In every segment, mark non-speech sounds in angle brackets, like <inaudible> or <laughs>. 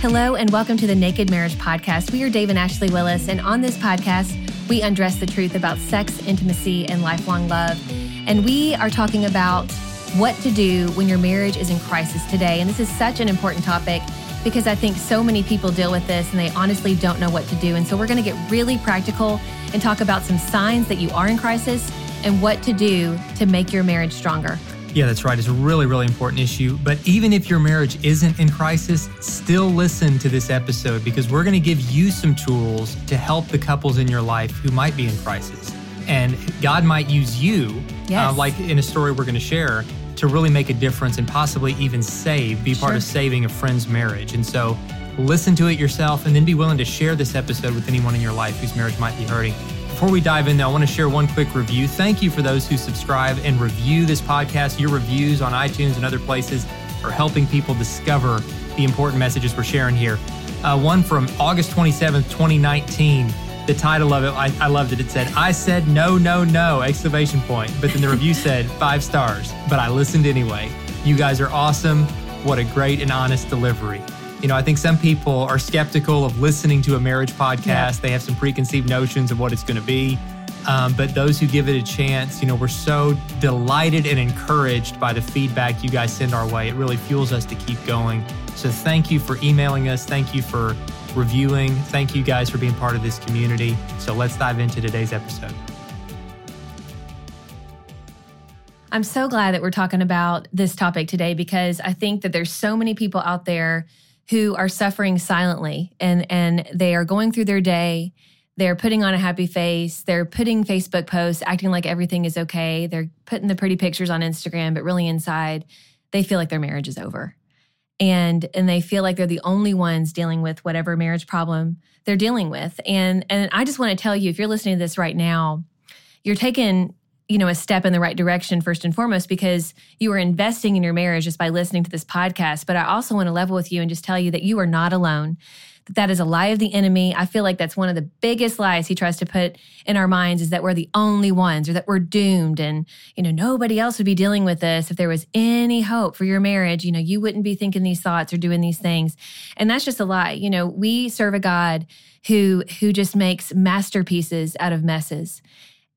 Hello, and welcome to the Naked Marriage Podcast. We are Dave and Ashley Willis, and on this podcast, we undress the truth about sex, intimacy, and lifelong love. And we are talking about what to do when your marriage is in crisis today. And this is such an important topic because I think so many people deal with this and they honestly don't know what to do. And so we're going to get really practical and talk about some signs that you are in crisis and what to do to make your marriage stronger. Yeah, that's right. It's a really, really important issue. But even if your marriage isn't in crisis, still listen to this episode because we're going to give you some tools to help the couples in your life who might be in crisis. And God might use you, uh, Yes. uh, like in a story we're going to share, to really make a difference and possibly even save, be part of saving a friend's marriage. And so listen to it yourself and then be willing to share this episode with anyone in your life whose marriage might be hurting. Before we dive in, though, I want to share one quick review. Thank you for those who subscribe and review this podcast. Your reviews on iTunes and other places are helping people discover the important messages we're sharing here. Uh, one from August 27th, 2019. The title of it, I, I loved it. It said, I said no, no, no, exclamation point. But then the review <laughs> said five stars, but I listened anyway. You guys are awesome. What a great and honest delivery. You know, I think some people are skeptical of listening to a marriage podcast. Yeah. They have some preconceived notions of what it's going to be. Um, but those who give it a chance, you know, we're so delighted and encouraged by the feedback you guys send our way. It really fuels us to keep going. So thank you for emailing us. Thank you for reviewing. Thank you guys for being part of this community. So let's dive into today's episode. I'm so glad that we're talking about this topic today because I think that there's so many people out there who are suffering silently and and they are going through their day. They're putting on a happy face. They're putting facebook posts acting like everything is okay. They're putting the pretty pictures on instagram but really inside they feel like their marriage is over. And and they feel like they're the only ones dealing with whatever marriage problem they're dealing with. And and i just want to tell you if you're listening to this right now you're taking you know a step in the right direction first and foremost because you are investing in your marriage just by listening to this podcast. But i also want to level with you and just tell you that you are not alone that that is a lie of the enemy. I feel like that's one of the biggest lies he tries to put in our minds is that we're the only ones or that we're doomed. And you know nobody else would be dealing with this if there was any hope for your marriage. You know you wouldn't be thinking these thoughts or doing these things. And that's just a lie. You know we serve a god who who just makes masterpieces out of messes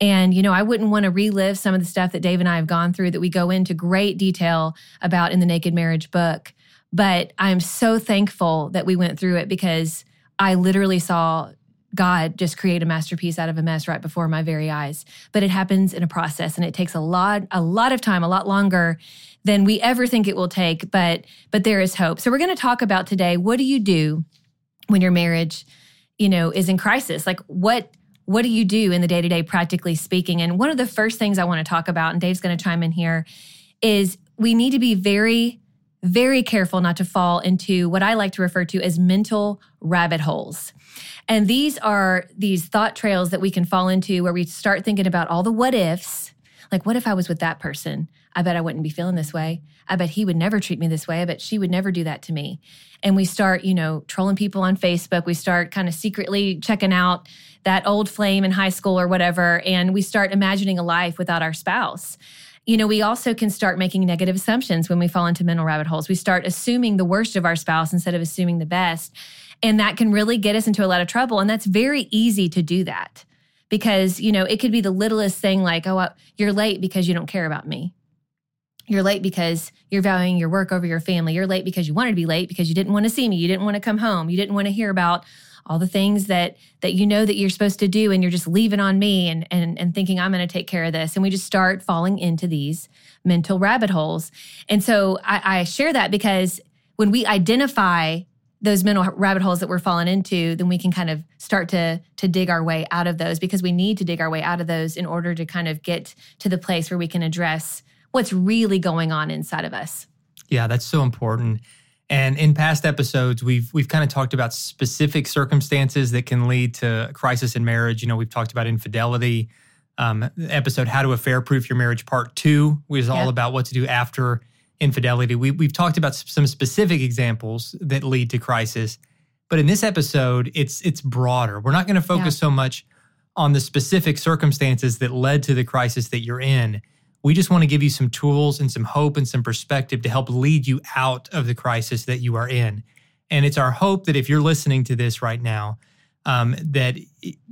and, you know, I wouldn't want to relive some of the stuff that Dave and I have gone through that we go into great detail about in the Naked Marriage book. But I'm so thankful that we went through it because I literally saw God just create a masterpiece out of a mess right before my very eyes. But it happens in a process and it takes a lot, a lot of time, a lot longer than we ever think it will take. But but there is hope. So we're going to talk about today what do you do when your marriage, you know, is in crisis? Like what what do you do in the day to day, practically speaking? And one of the first things I want to talk about, and Dave's going to chime in here, is we need to be very, very careful not to fall into what I like to refer to as mental rabbit holes. And these are these thought trails that we can fall into where we start thinking about all the what ifs. Like, what if I was with that person? I bet I wouldn't be feeling this way. I bet he would never treat me this way. I bet she would never do that to me. And we start, you know, trolling people on Facebook. We start kind of secretly checking out that old flame in high school or whatever. And we start imagining a life without our spouse. You know, we also can start making negative assumptions when we fall into mental rabbit holes. We start assuming the worst of our spouse instead of assuming the best. And that can really get us into a lot of trouble. And that's very easy to do that because, you know, it could be the littlest thing like, oh, you're late because you don't care about me. You're late because you're valuing your work over your family. You're late because you wanted to be late because you didn't want to see me. You didn't want to come home. You didn't want to hear about all the things that that you know that you're supposed to do and you're just leaving on me and and, and thinking I'm going to take care of this. And we just start falling into these mental rabbit holes. And so I, I share that because when we identify those mental rabbit holes that we're falling into, then we can kind of start to to dig our way out of those because we need to dig our way out of those in order to kind of get to the place where we can address what's really going on inside of us. Yeah, that's so important. And in past episodes, we've we've kind of talked about specific circumstances that can lead to crisis in marriage. You know, we've talked about infidelity. Um, episode "How to Affair Proof Your Marriage" Part Two was all about what to do after infidelity. We, we've talked about some specific examples that lead to crisis, but in this episode, it's it's broader. We're not going to focus so much on the specific circumstances that led to the crisis that you're in. We just want to give you some tools and some hope and some perspective to help lead you out of the crisis that you are in. And it's our hope that if you're listening to this right now, um, that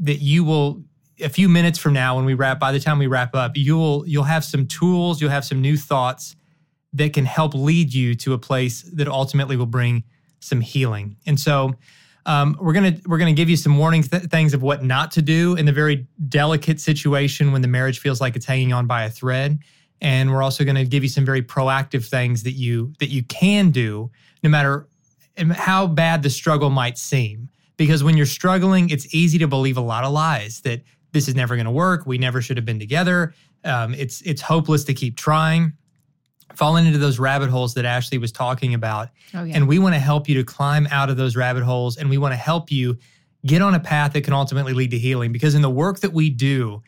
that you will a few minutes from now when we wrap by the time we wrap up you'll you'll have some tools you'll have some new thoughts that can help lead you to a place that ultimately will bring some healing and so um, we're gonna we're gonna give you some warning th- things of what not to do in the very delicate situation when the marriage feels like it's hanging on by a thread and we're also to give you some very proactive things that you that you can do no matter how bad the struggle might seem because when you're struggling it's easy to believe a lot of lies that this is never to work. We never should have been together. Um, it's it's hopeless to keep trying. Falling into those rabbit holes that Ashley was talking about, oh, yeah. and we want to help you to climb out of those rabbit holes, and we want to help you get on a path that can ultimately lead to healing. Because in the work that we do,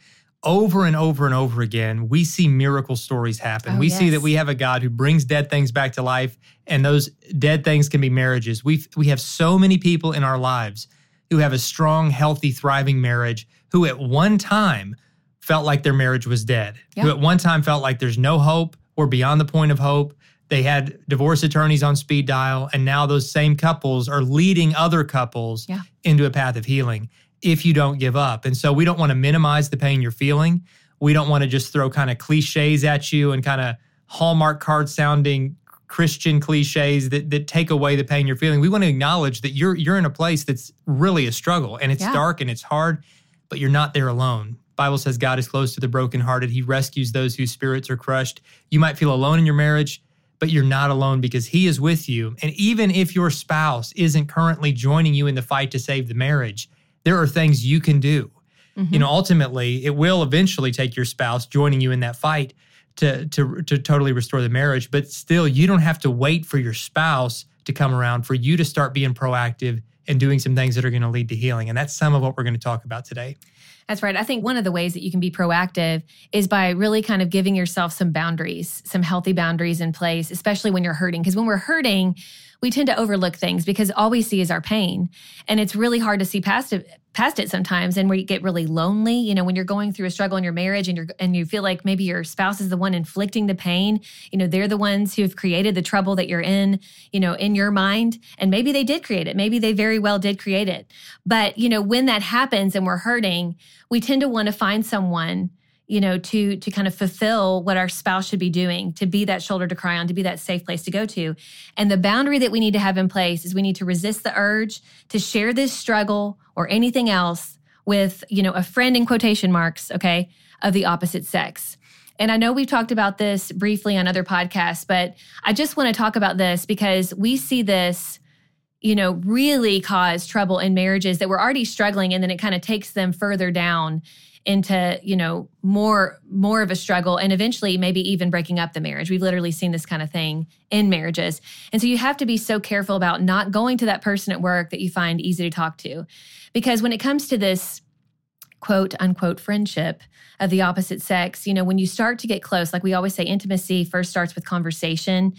over and over and over again, we see miracle stories happen. Oh, we yes. see that we have a God who brings dead things back to life, and those dead things can be marriages. We we have so many people in our lives who have a strong, healthy, thriving marriage who at one time felt like their marriage was dead, who at one time felt like there's no hope or beyond the point of hope. They had divorce attorneys on speed dial, and now those same couples are leading other couples yeah. into a path of healing if you don't give up. And so we don't want to minimize the pain you're feeling. We don't want to just throw kind of cliches at you and kind of Hallmark card sounding Christian cliches that that take away the pain you're feeling. We want to acknowledge that you're you're in a place that's really a struggle and it's yeah. dark and it's hard but you're not there alone. Bible says God is close to the brokenhearted. He rescues those whose spirits are crushed. You might feel alone in your marriage, but you're not alone because he is with you. And even if your spouse isn't currently joining you in the fight to save the marriage, there are things you can do. Mm-hmm. You know, ultimately, it will eventually take your spouse joining you in that fight to to to totally restore the marriage, but still you don't have to wait for your spouse to come around for you to start being proactive and doing some things that are going to lead to healing. And that's some of what we're going to talk about today. That's right. I think one of the ways that you can be proactive is by really kind of giving yourself some boundaries, some healthy boundaries in place, especially when you're hurting. Because when we're hurting, we tend to overlook things because all we see is our pain. And it's really hard to see past it, past it sometimes and we get really lonely you know when you're going through a struggle in your marriage and you're and you feel like maybe your spouse is the one inflicting the pain you know they're the ones who have created the trouble that you're in you know in your mind. And maybe they did create it. Maybe they very well did create it. But you know when that happens and we're hurting we tend to want to find someone you know to to kind of fulfill what our spouse should be doing to be that shoulder to cry on to be that safe place to go to. And the boundary that we need to have in place is we need to resist the urge to share this struggle or anything else with you know a friend in quotation marks okay of the opposite sex. And I know we've talked about this briefly on other podcasts, but I just want to talk about this because we see this, you know, really cause trouble in marriages that were already struggling and then it kind of takes them further down into you know more more of a struggle and eventually maybe even breaking up the marriage. We've literally seen this kind of thing in marriages. And so you have to be so careful about not going to that person at work that you find easy to talk to. Because when it comes to this quote unquote friendship of the opposite sex you know when you start to get close like we always say intimacy first starts with conversation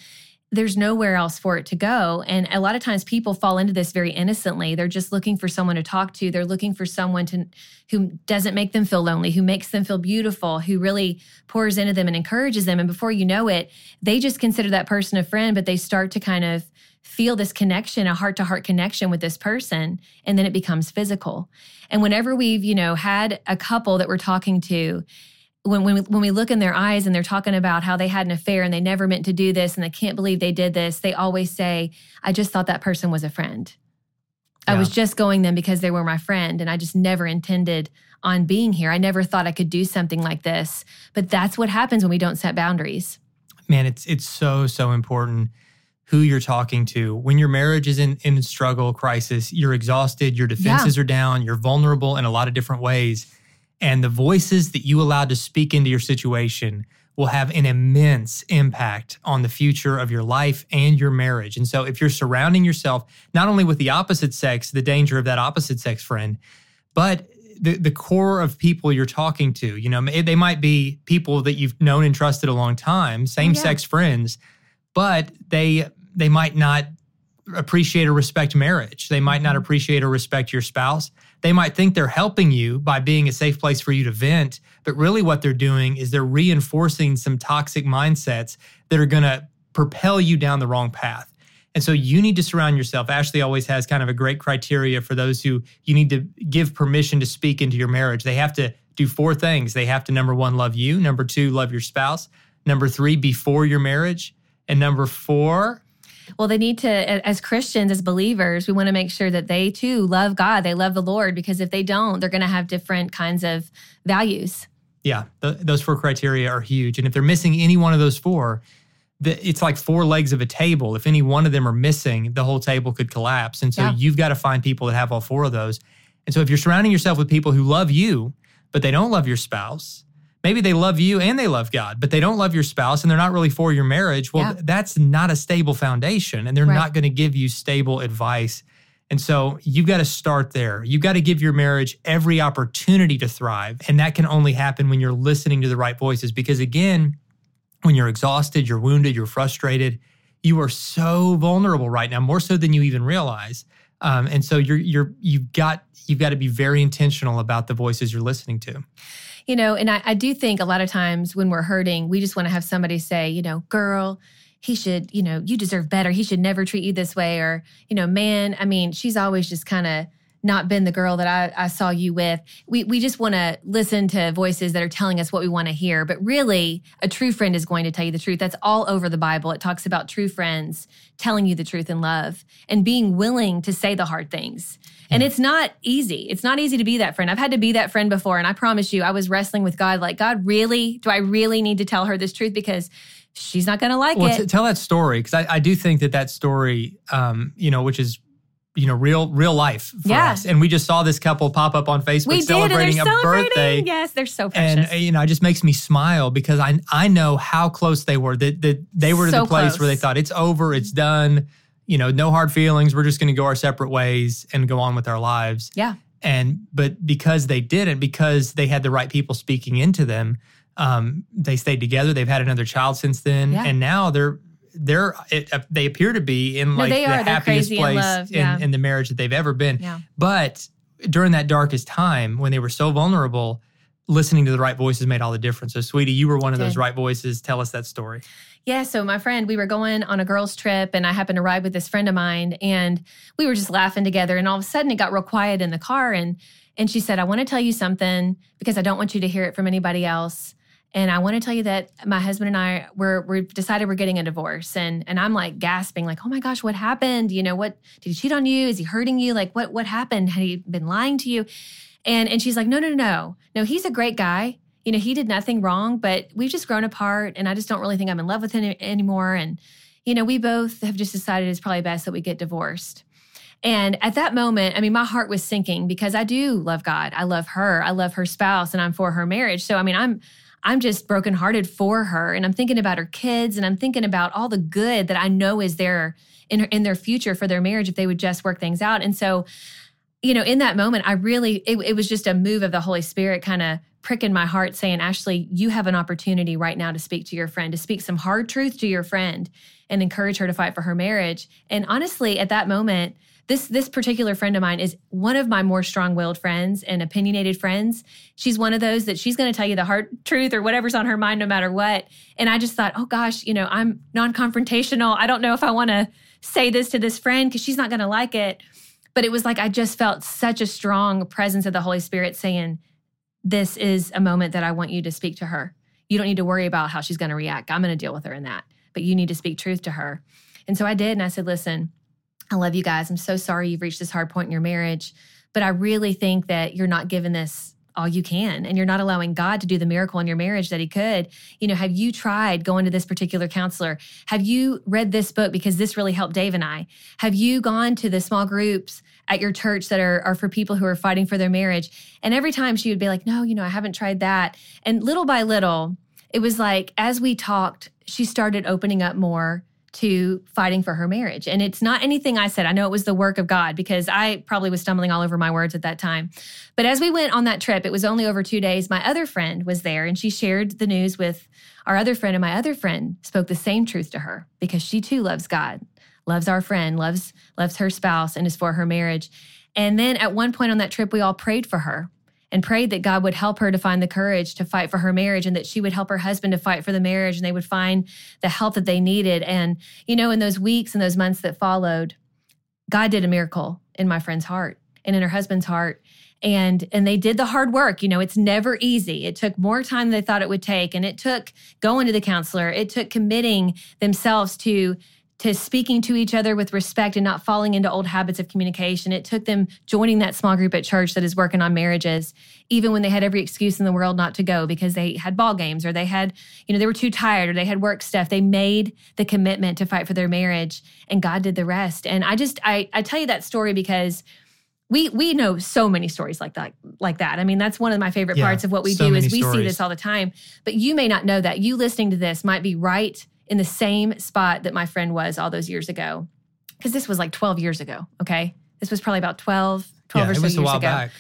there's nowhere else for it to go. And a lot of times people fall into this very innocently. They're just looking for someone to talk to. They're looking for someone to who doesn't make them feel lonely, who makes them feel beautiful, who really pours into them and encourages them. And before you know it, they just consider that person a friend, but they start to kind of feel this connection, a heart to heart connection with this person, and then it becomes physical. And whenever we've, you know, had a couple that we're talking to when when we, when we look in their eyes and they're talking about how they had an affair and they never meant to do this and they can't believe they did this, they always say, "I just thought that person was a friend. Yeah. I was just going them because they were my friend and I just never intended on being here. I never thought I could do something like this." But that's what happens when we don't set boundaries. Man, it's it's so so important who you're talking to. When your marriage is in in struggle, crisis, you're exhausted, your defenses yeah. are down, you're vulnerable in a lot of different ways and the voices that you allow to speak into your situation will have an immense impact on the future of your life and your marriage. And so, if you're surrounding yourself not only with the opposite sex, the danger of that opposite sex friend, but the, the core of people you're talking to, you know, they might be people that you've known and trusted a long time, same sex yeah. friends, but they they might not appreciate or respect marriage. They might not mm-hmm. appreciate or respect your spouse. They might think they're helping you by being a safe place for you to vent, but really what they're doing is they're reinforcing some toxic mindsets that are going to propel you down the wrong path. And so you need to surround yourself. Ashley always has kind of a great criteria for those who you need to give permission to speak into your marriage. They have to do four things. They have to, number one, love you. Number two, love your spouse. Number three, before your marriage. And number four, well, they need to, as Christians, as believers, we want to make sure that they too love God, they love the Lord, because if they don't, they're going to have different kinds of values. Yeah, th- those four criteria are huge. And if they're missing any one of those four, the, it's like four legs of a table. If any one of them are missing, the whole table could collapse. And so yeah. you've got to find people that have all four of those. And so if you're surrounding yourself with people who love you, but they don't love your spouse, maybe they love you and they love God, but they don't love your spouse and they're not really for your marriage. Well, yeah. that's not a stable foundation and they're right. not going to give you stable advice. And so you've got to start there. You've got to give your marriage every opportunity to thrive. And that can only happen when you're listening to the right voices. Because again, when you're exhausted, you're wounded, you're frustrated, you are so vulnerable right now, more so than you even realize. Um, and so you're you're you've got you've got to be very intentional about the voices you're listening to. You know, and I, I do think a lot of times when we're hurting, we just want to have somebody say, you know, girl, he should, you know, you deserve better. He should never treat you this way. Or, you know, man, I mean, she's always just kind of not been the girl that I, I saw you with. We, we just want to listen to voices that are telling us what we want to hear. But really, a true friend is going to tell you the truth. That's all over the Bible. It talks about true friends telling you the truth in love and being willing to say the hard things. And it's not easy. It's not easy to be that friend. I've had to be that friend before. And I promise you, I was wrestling with God like, God, really? Do I really need to tell her this truth? Because she's not going to like well, it. T- tell that story because I, I, do think that that story, um, you know, which is you know real real life for yeah. us and we just saw this couple pop up on facebook we celebrating did, a birthday yes they're so precious and you know it just makes me smile because i i know how close they were that, that they were to the place close. where they thought it's over it's done you know no hard feelings we're just going to go our separate ways and go on with our lives yeah and but because they didn't because they had the right people speaking into them um, they stayed together they've had another child since then yeah. and now they're they're it, uh, they appear to be in like the happiest place in, yeah. in, in, the marriage that they've ever been. Yeah. But during that darkest time when they were so vulnerable, listening to the right voices made all the difference. So, sweetie, you were one of those right voices. Tell us that story. Yeah, so my friend, we were going on a girls' trip, and I happened to ride with this friend of mine, and we were just laughing together. And all of a sudden, it got real quiet in the car, and and she said, "I want to tell you something because I don't want you to hear it from anybody else." And I want to tell you that my husband and I we're we decided we're getting a divorce. And and I'm like gasping, like, oh my gosh, what happened? You know, what did he cheat on you? Is he hurting you? Like what what happened? Had he been lying to you? And and she's like, no, no, no. No, he's a great guy. You know, he did nothing wrong, but we've just grown apart and I just don't really think I'm in love with him anymore. And, you know, we both have just decided it's probably best that we get divorced. And at that moment, I mean, my heart was sinking because I do love God. I love her. I love her spouse and I'm for her marriage. So, I mean, I'm I'm just brokenhearted for her. And I'm thinking about her kids and I'm thinking about all the good that I know is there in, her, in their future for their marriage if they would just work things out. And so, you know, in that moment, I really, it, it was just a move of the Holy Spirit kind of pricking my heart saying, Ashley, you have an opportunity right now to speak to your friend, to speak some hard truth to your friend and encourage her to fight for her marriage. And honestly, at that moment, this this particular friend of mine is one of my more strong-willed friends and opinionated friends. She's one of those that she's going to tell you the hard truth or whatever's on her mind no matter what. And i just thought oh gosh you know i'm non-confrontational. I don't know if i want to say this to this friend because she's not going to like it. But it was like i just felt such a strong presence of the holy spirit saying this is a moment that i want you to speak to her you don't need to worry about how she's going to react i'm going to deal with her in that but you need to speak truth to her and so i did and i said listen I love you guys. I'm so sorry you've reached this hard point in your marriage, but I really think that you're not giving this all you can and you're not allowing God to do the miracle in your marriage that he could. You know, have you tried going to this particular counselor? Have you read this book because this really helped Dave and I? Have you gone to the small groups at your church that are, are for people who are fighting for their marriage? And every time she would be like, no, you know, I haven't tried that. And little by little, it was like as we talked, she started opening up more to fighting for her marriage. And it's not anything I said. I know it was the work of God because I probably was stumbling all over my words at that time. But as we went on that trip, it was only over two days. My other friend was there and she shared the news with our other friend. And my other friend spoke the same truth to her because she too loves God, loves our friend, loves, loves her spouse, and is for her marriage. And then at one point on that trip, we all prayed for her and prayed that God would help her to find the courage to fight for her marriage and that she would help her husband to fight for the marriage and they would find the help that they needed. And, you know, in those weeks and those months that followed, God did a miracle in my friend's heart and in her husband's heart. And and they did the hard work. You know it's never easy. It took more time than they thought it would take. And it took going to the counselor. It took committing themselves to to speaking to each other with respect and not falling into old habits of communication it took them joining that small group at church that is working on marriages even when they had every excuse in the world not to go because they had ball games or they had you know they were too tired or they had work stuff they made the commitment to fight for their marriage and god did the rest and i just i, I tell you that story because we we know so many stories like that like that. I mean, that's one of my favorite yeah, parts of what we so do is we stories. see this all the time. But you may not know that. You listening to this might be right in the same spot that my friend was all those years ago. Cuz this was like 12 years ago, okay? This was probably about 12 12 yeah, or so years ago. Back.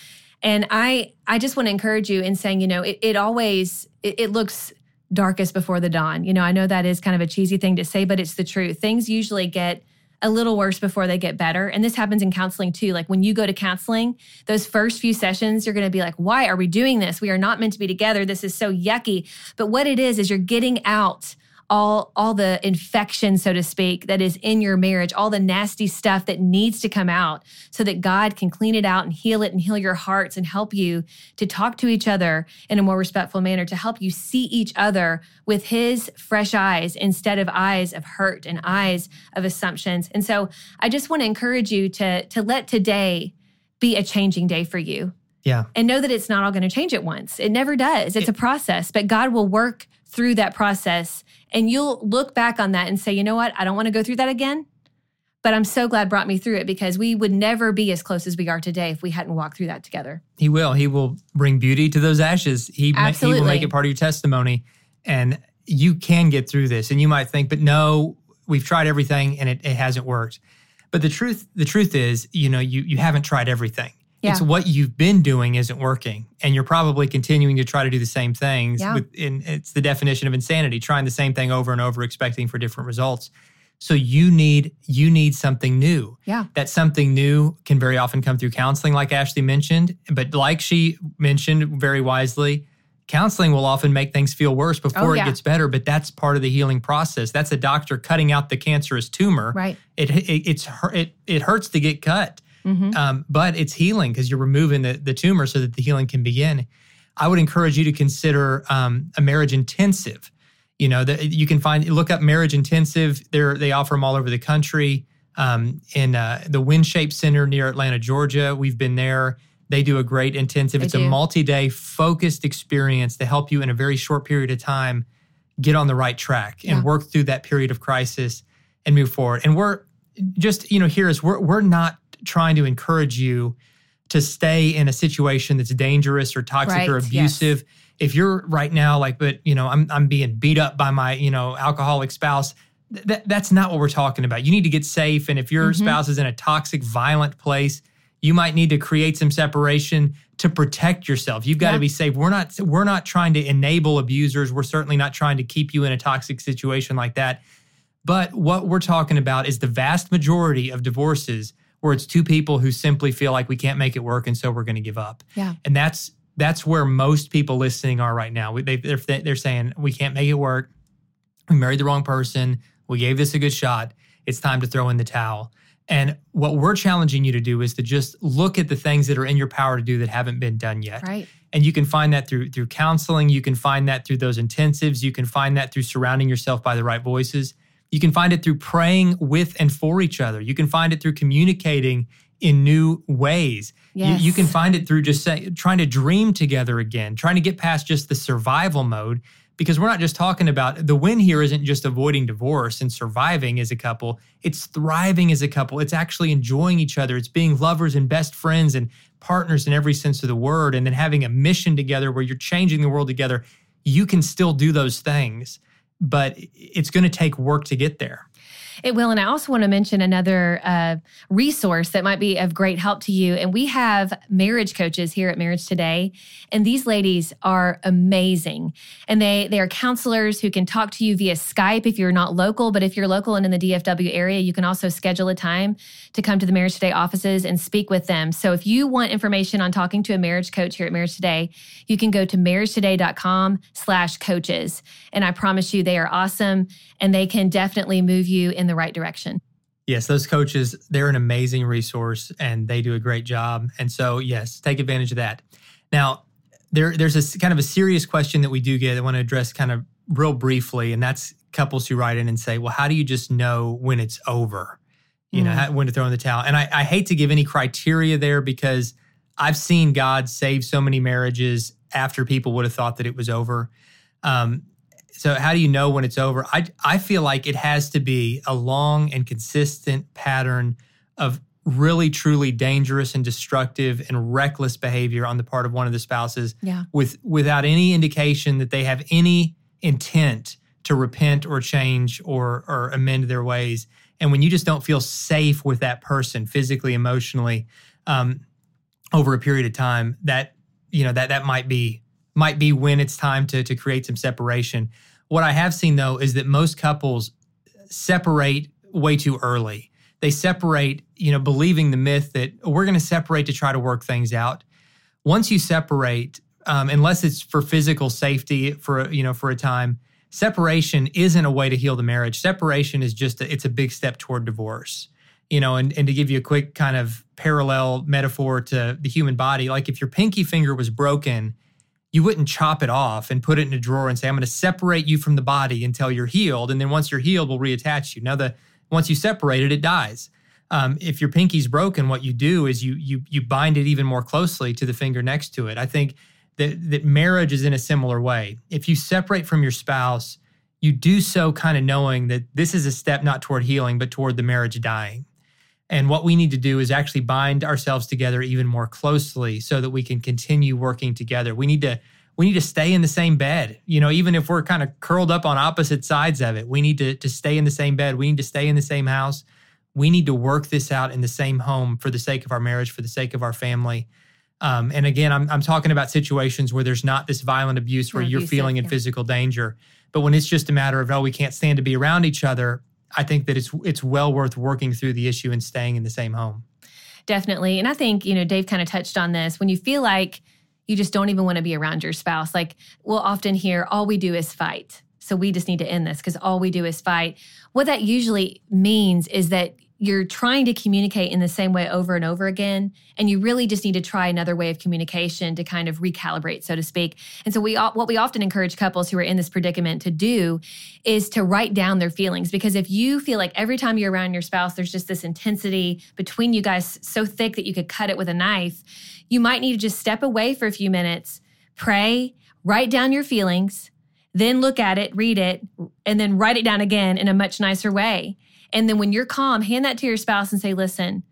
And I I just want to encourage you in saying, you know, it, it always it, it looks darkest before the dawn. You know, I know that is kind of a cheesy thing to say, but it's the truth. Things usually get a little worse before they get better. And this happens in counseling too. Like when you go to counseling, those first few sessions, you're going to be like, why are we doing this? We are not meant to be together. This is so yucky. But what it is, is you're getting out all all the infection so to speak that is in your marriage all the nasty stuff that needs to come out so that God can clean it out and heal it and heal your hearts and help you to talk to each other in a more respectful manner to help you see each other with his fresh eyes instead of eyes of hurt and eyes of assumptions and so I just want to encourage you to to let today be a changing day for you yeah. And know that it's not all going to change at once. It never does. It's a process, but God will work through that process and you'll look back on that and say, you know what? I don't want to go through that again. But I'm so glad brought me through it because we would never be as close as we are today if we hadn't walked through that together. He will. He will bring beauty to those ashes. He, Absolutely. he will make it part of your testimony. And you can get through this. And you might think, but no, we've tried everything and it, it hasn't worked. But the truth, the truth is, you know, you you haven't tried everything. Yeah. It's what you've been doing isn't working, and you're probably continuing to try to do the same things. Yeah. With, it's the definition of insanity: trying the same thing over and over, expecting for different results. So you need you need something new. Yeah. That something new can very often come through counseling, like Ashley mentioned. But like she mentioned very wisely, counseling will often make things feel worse oh, before oh, yeah. it gets better. But that's part of the healing process. That's a doctor cutting out the cancerous tumor. Right. It it it's it it hurts to get cut. Mm-hmm. Um, but it's healing because you're removing the, the tumor so that the healing can begin. I would encourage you to consider um, a marriage intensive. You know, that you can find look up marriage intensive. They're, they offer them all over the country. Um, in uh, the WinShape Center near Atlanta, Georgia, we've been there. They do a great intensive. They it's do. a multi-day focused experience to help you in a very short period of time get on the right track and work through that period of crisis and move forward. And we're just you know here is we're we're not trying to encourage you to stay in a situation that's dangerous or toxic right, or abusive. Yes. If you're right now like, but you know, I'm I'm being beat up by my you know alcoholic spouse. Th- that's not what we're talking about. You need to get safe, and if your mm-hmm. spouse is in a toxic, violent place, you might need to create some separation to protect yourself. You've got yeah. to be safe. We're not we're not trying to enable abusers. We're certainly not trying to keep you in a toxic situation like that. But what we're talking about is the vast majority of divorces where it's two people who simply feel like we can't make it work and so we're going to give up. Yeah. And that's that's where most people listening are right now. They they're, they're saying we can't make it work. We married the wrong person. We gave this a good shot. It's time to throw in the towel. And what we're challenging you to do is to just look at the things that are in your power to do that haven't been done yet. Right. And you can find that through through counseling, you can find that through those intensives, you can find that through surrounding yourself by the right voices. You can find it through praying with and for each other. You can find it through communicating in new ways. Yes. You, you, can find it through just say, trying to dream together again, trying to get past just the survival mode. Because we're not just talking about the win here isn't just avoiding divorce and surviving as a couple, it's thriving as a couple. It's actually enjoying each other. It's being lovers and best friends and partners in every sense of the word, and then having a mission together where you're changing the world together. You can still do those things but it's going to take work to get there. It will. And I also want to mention another uh, resource that might be of great help to you. And we have marriage coaches here at Marriage Today. And these ladies are amazing. And they, they are counselors who can talk to you via Skype if you're not local. But if you're local and in the DFW area, you can also schedule a time to come to the Marriage Today offices and speak with them. So if you want information on talking to a marriage coach here at Marriage Today, you can go to marriagetoday.com slash coaches. And I promise you, they are awesome and they can definitely move you in the right direction. Yes, those coaches, they're an amazing resource and they do a great job. And so, yes, take advantage of that. Now, there, there's a kind of a serious question that we do get. I want to address kind of real briefly, and that's couples who write in and say, "Well, how do you just know when it's over? You mm. know, how, when to throw in the towel?" And I, I hate to give any criteria there because I've seen God save so many marriages after people would have thought that it was over. Um, so how do you know when it's over? I I feel like it has to be a long and consistent pattern of really truly dangerous and destructive and reckless behavior on the part of one of the spouses yeah. with without any indication that they have any intent to repent or change or or amend their ways. And when you just don't feel safe with that person physically, emotionally, um, over a period of time, that you know that that might be might be when it's time to, to create some separation. What I have seen though is that most couples separate way too early. They separate, you know, believing the myth that we're going to separate to try to work things out. Once you separate, um, unless it's for physical safety for you know for a time, separation isn't a way to heal the marriage. Separation is just a, it's a big step toward divorce. You know, and, and to give you a quick kind of parallel metaphor to the human body, like if your pinky finger was broken you wouldn't chop it off and put it in a drawer and say, I'm going to separate you from the body until you're healed. And then once you're healed, we'll reattach you. Now, the once you separate it, it dies. Um, if your pinky's broken, what you do is you you you bind it even more closely to the finger next to it. I think that that marriage is in a similar way. If you separate from your spouse, you do so kind of knowing that this is a step not toward healing, but toward the marriage dying. And what we need to do is actually bind ourselves together even more closely so that we can continue working together. We need to we need to stay in the same bed. You know, even if we're kind of curled up on opposite sides of it, we need to, to stay in the same bed. We need to stay in the same house. We need to work this out in the same home for the sake of our marriage, for the sake of our family. Um, and again, I'm, I'm talking about situations where there's not this violent abuse where you're feeling in yeah. physical danger. But when it's just a matter of, oh, we can't stand to be around each other, I think that it's it's well worth working through the issue and staying in the same home. Definitely. And I think, you know, Dave kind of touched on this. When you feel like you just don't even want to be around your spouse, like we'll often hear, all we do is fight. So we just need to end this because all we do is fight. What that usually means is that you're trying to communicate in the same way over and over again and you really just need to try another way of communication to kind of recalibrate so to speak. And so we what we often encourage couples who are in this predicament to do is to write down their feelings because if you feel like every time you're around your spouse there's just this intensity between you guys so thick that you could cut it with a knife you might need to just step away for a few minutes pray write down your feelings then look at it read it and then write it down again in a much nicer way and then when you're calm, hand that to your spouse and say, listen,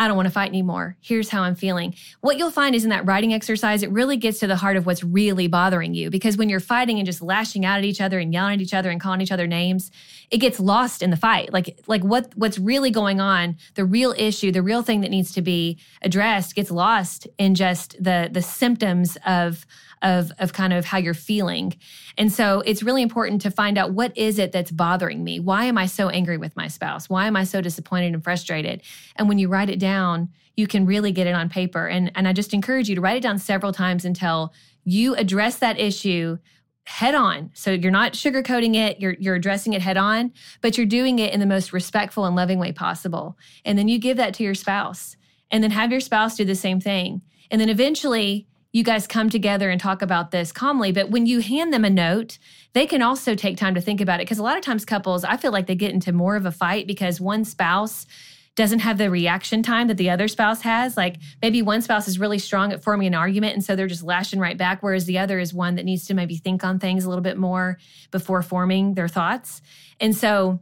I don't want to fight anymore. Here's how I'm feeling. What you'll find is in that writing exercise, it really gets to the heart of what's really bothering you. Because when you're fighting and just lashing out at each other and yelling at each other and calling each other names, it gets lost in the fight. Like, like what, what's really going on, the real issue, the real thing that needs to be addressed gets lost in just the, the symptoms of, of of kind of how you're feeling. And so it's really important to find out what is it that's bothering me? Why am I so angry with my spouse? Why am I so disappointed and frustrated? And when you write it down, you can really get it on paper. And and I just encourage you to write it down several times until you address that issue head on. So you're not sugarcoating it, you're you're addressing it head on, but you're doing it in the most respectful and loving way possible. And then you give that to your spouse. And then have your spouse do the same thing. And then eventually you guys come together and talk about this calmly. But when you hand them a note, they can also take time to think about it. Because a lot of times, couples, I feel like they get into more of a fight because one spouse doesn't have the reaction time that the other spouse has. Like maybe one spouse is really strong at forming an argument and so they're just lashing right back, whereas the other is one that needs to maybe think on things a little bit more before forming their thoughts. And so,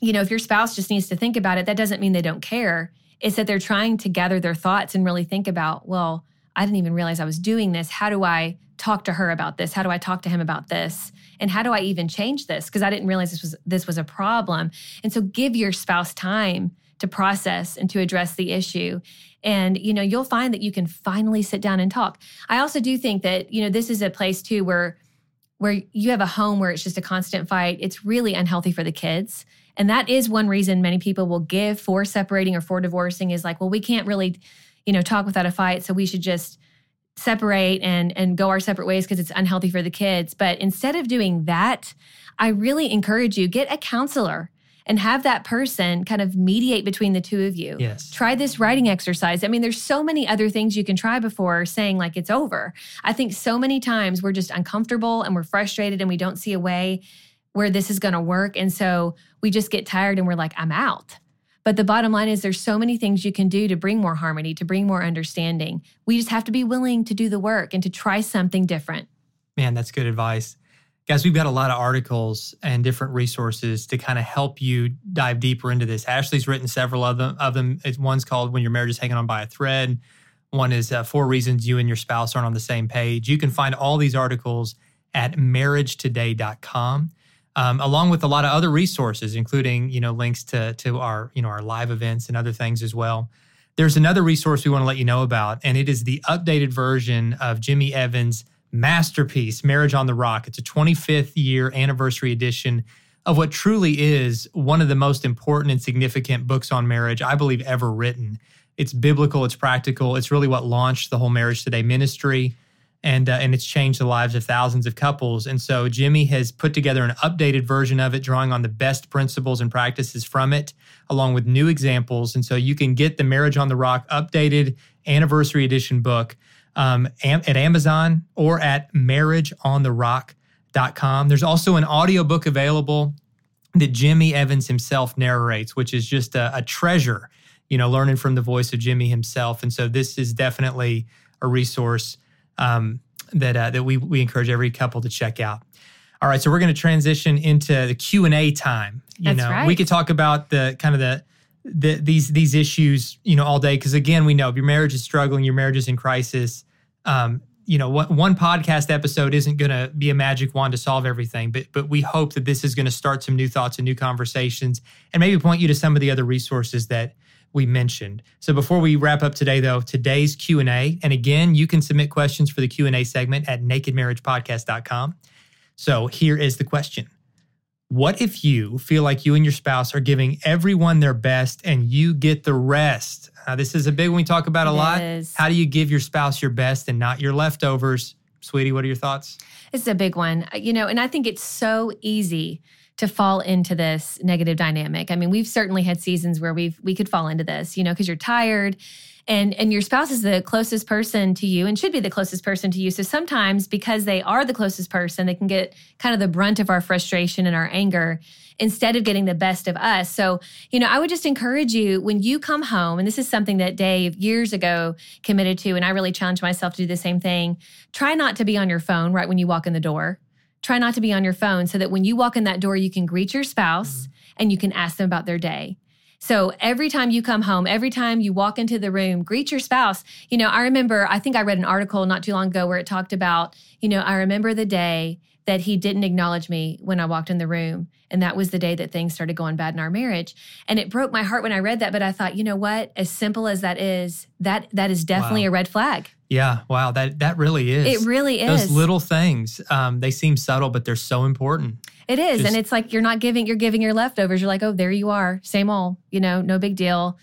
you know, if your spouse just needs to think about it, that doesn't mean they don't care. It's that they're trying to gather their thoughts and really think about, well, I didn't even realize I was doing this. How do I talk to her about this? How do I talk to him about this? and how do I even change this? Because I didn't realize this was this was a problem. And so give your spouse time to process and to address the issue. And you know, you'll find that you can finally sit down and talk. I also do think that, you know, this is a place too where where you have a home where it's just a constant fight. It's really unhealthy for the kids. And that is one reason many people will give for separating or for divorcing is like, well, we can't really, you know, talk without a fight, so we should just separate and and go our separate ways because it's unhealthy for the kids. But instead of doing that, I really encourage you get a counselor and have that person kind of mediate between the two of you. Yes. Try this writing exercise. I mean, there's so many other things you can try before saying like it's over. I think so many times we're just uncomfortable and we're frustrated and we don't see a way where this is going to work and so we just get tired and we're like I'm out. But the bottom line is there's so many things you can do to bring more harmony, to bring more understanding. We just have to be willing to do the work and to try something different. Man, that's good advice. Guys, we've got a lot of articles and different resources to kind of help you dive deeper into this. Ashley's written several of them. Of them, one's called "When Your Marriage Is Hanging On by a Thread." One is uh, four reasons you and your spouse aren't on the same page. You can find all these articles at marriagetoday.com um, along with a lot of other resources, including you know links to to our you know our live events and other things as well. There's another resource we want to let you know about, and it is the updated version of Jimmy Evans' masterpiece, Marriage on the Rock. It's a 25th year anniversary edition of what truly is one of the most important and significant books on marriage I believe ever written. It's biblical, it's practical, it's really what launched the whole Marriage Today ministry and uh, and it's changed the lives of thousands of couples. And so Jimmy has put together an updated version of it, drawing on the best principles and practices from it, along with new examples. And so you can get the Marriage on the Rock updated anniversary edition book um, at Amazon or at marriageontherock.com. There's also an audiobook available that Jimmy Evans himself narrates, which is just a, a treasure, you know, learning from the voice of Jimmy himself. And so this is definitely a resource um, that uh, that we we encourage every couple to check out. All right, so we're going to transition into the Q and A time. You That's know, right. we could talk about the kind of the, the these these issues, you know, all day because again, we know if your marriage is struggling, your marriage is in crisis. Um, you know, what, one podcast episode isn't going to be a magic wand to solve everything, but but we hope that this is going to start some new thoughts and new conversations, and maybe point you to some of the other resources that we mentioned. So before we wrap up today though, today's Q&A and again, you can submit questions for the Q&A segment at nakedmarriagepodcast.com. So here is the question. What if you feel like you and your spouse are giving everyone their best and you get the rest? Uh, this is a big one we talk about a It lot. is. How do you give your spouse your best and not your leftovers? Sweetie, what are your thoughts? It's a big one, you know, and I think it's so easy to fall into this negative dynamic. I mean, we've certainly had seasons where we've we could fall into this, you know, because you're tired and and your spouse is the closest person to you and should be the closest person to you. So sometimes because they are the closest person, they can get kind of the brunt of our frustration and our anger instead of getting the best of us. So, you know, I would just encourage you when you come home, and this is something that Dave years ago committed to, and I really challenged myself to do the same thing. Try not to be on your phone right when you walk in the door try not to be on your phone so that when you walk in that door, you can greet your spouse mm-hmm. and you can ask them about their day. So every time you come home, every time you walk into the room, greet your spouse. You know, I remember, I think I read an article not too long ago where it talked about, you know, I remember the day that he didn't acknowledge me when I walked in the room. And that was the day that things started going bad in our marriage. And it broke my heart when I read that. But I thought, you know what? As simple as that is, that that is definitely Wow. a red flag. Yeah, wow, that that really is. It really is. Those little things, um, they seem subtle, but they're so important. It is. Just- and it's like you're not giving, you're giving your leftovers. You're like, oh, there you are. Same old, you know, no big deal.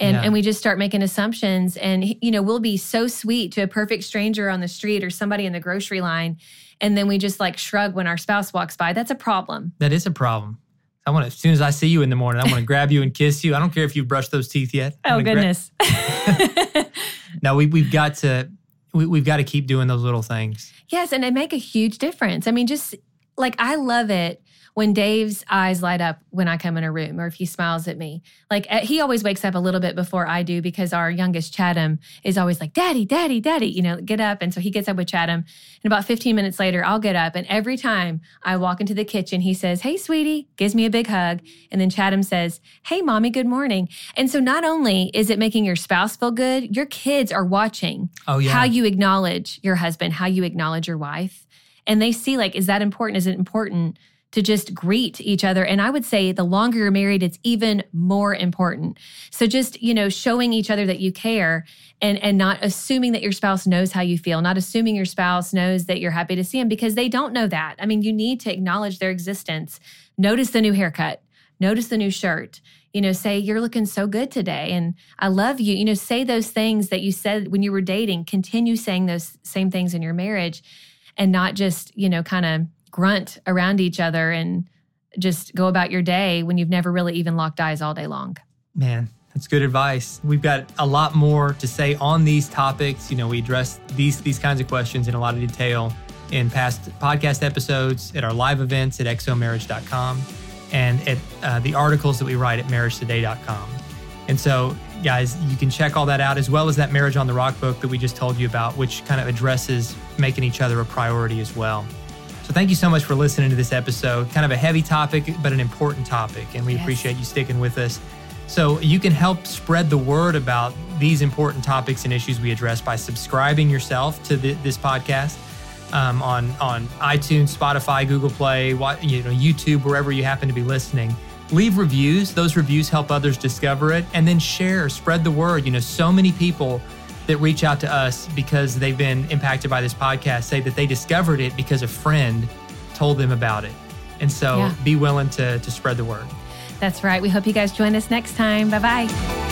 And Yeah. and we just start making assumptions. And you know, we'll be so sweet to a perfect stranger on the street or somebody in the grocery line. And then we just like shrug when our spouse walks by. That's a problem. That is a problem. I want to, as soon as I see you in the morning, I want to <laughs> grab you and kiss you. I don't care if you've brushed those teeth yet. Oh wanna gra- goodness. <laughs> <laughs> no, we, we've got to, we, we've got to keep doing those little things. Yes, and they make a huge difference. I mean, just like I love it when Dave's eyes light up when I come in a room or if he smiles at me. Like uh, he always wakes up a little bit before I do because our youngest Chatham is always like, Daddy, Daddy, Daddy, you know, get up. And so he gets up with Chatham. And about 15 minutes later, I'll get up. And every time I walk into the kitchen, he says, Hey, sweetie, gives me a big hug. And then Chatham says, Hey, mommy, good morning. And so not only is it making your spouse feel good, your kids are watching Oh, yeah. how you acknowledge your husband, how you acknowledge your wife. and they see like, is that important? Is it important? To just greet each other. And I would say the longer you're married, it's even more important. So just, you know, showing each other that you care and and not assuming that your spouse knows how you feel, not assuming your spouse knows that you're happy to see them because they don't know that. I mean, you need to acknowledge their existence. Notice the new haircut. Notice the new shirt you know, say, You're looking so good today. And I love you. You know, say those things that you said when you were dating. Continue saying those same things in your marriage and not just, you know, kind of grunt around each other and just go about your day when you've never really even locked eyes all day long. Man, that's good advice. We've got a lot more to say on these topics. You know, we address these these kinds of questions in a lot of detail in past podcast episodes, at our live events at xomarriage.com and at uh, the articles that we write at marriagetoday.com. And so, guys, you can check all that out as well as that Marriage on the Rock book that we just told you about, which kind of addresses making each other a priority as well. So, thank you so much for listening to this episode. Kind of a heavy topic, but an important topic. And we yes. appreciate you sticking with us. So, you can help spread the word about these important topics and issues we address by subscribing yourself to the, this podcast um, on on iTunes, Spotify, Google Play, you know, YouTube, wherever you happen to be listening. Leave reviews. Those reviews help others discover it, and then share, spread the word. You know, so many people that reach out to us because they've been impacted by this podcast say that they discovered it because a friend told them about it. And so, yeah. be willing to to spread the word. That's right. We hope you guys join us next time. Bye bye.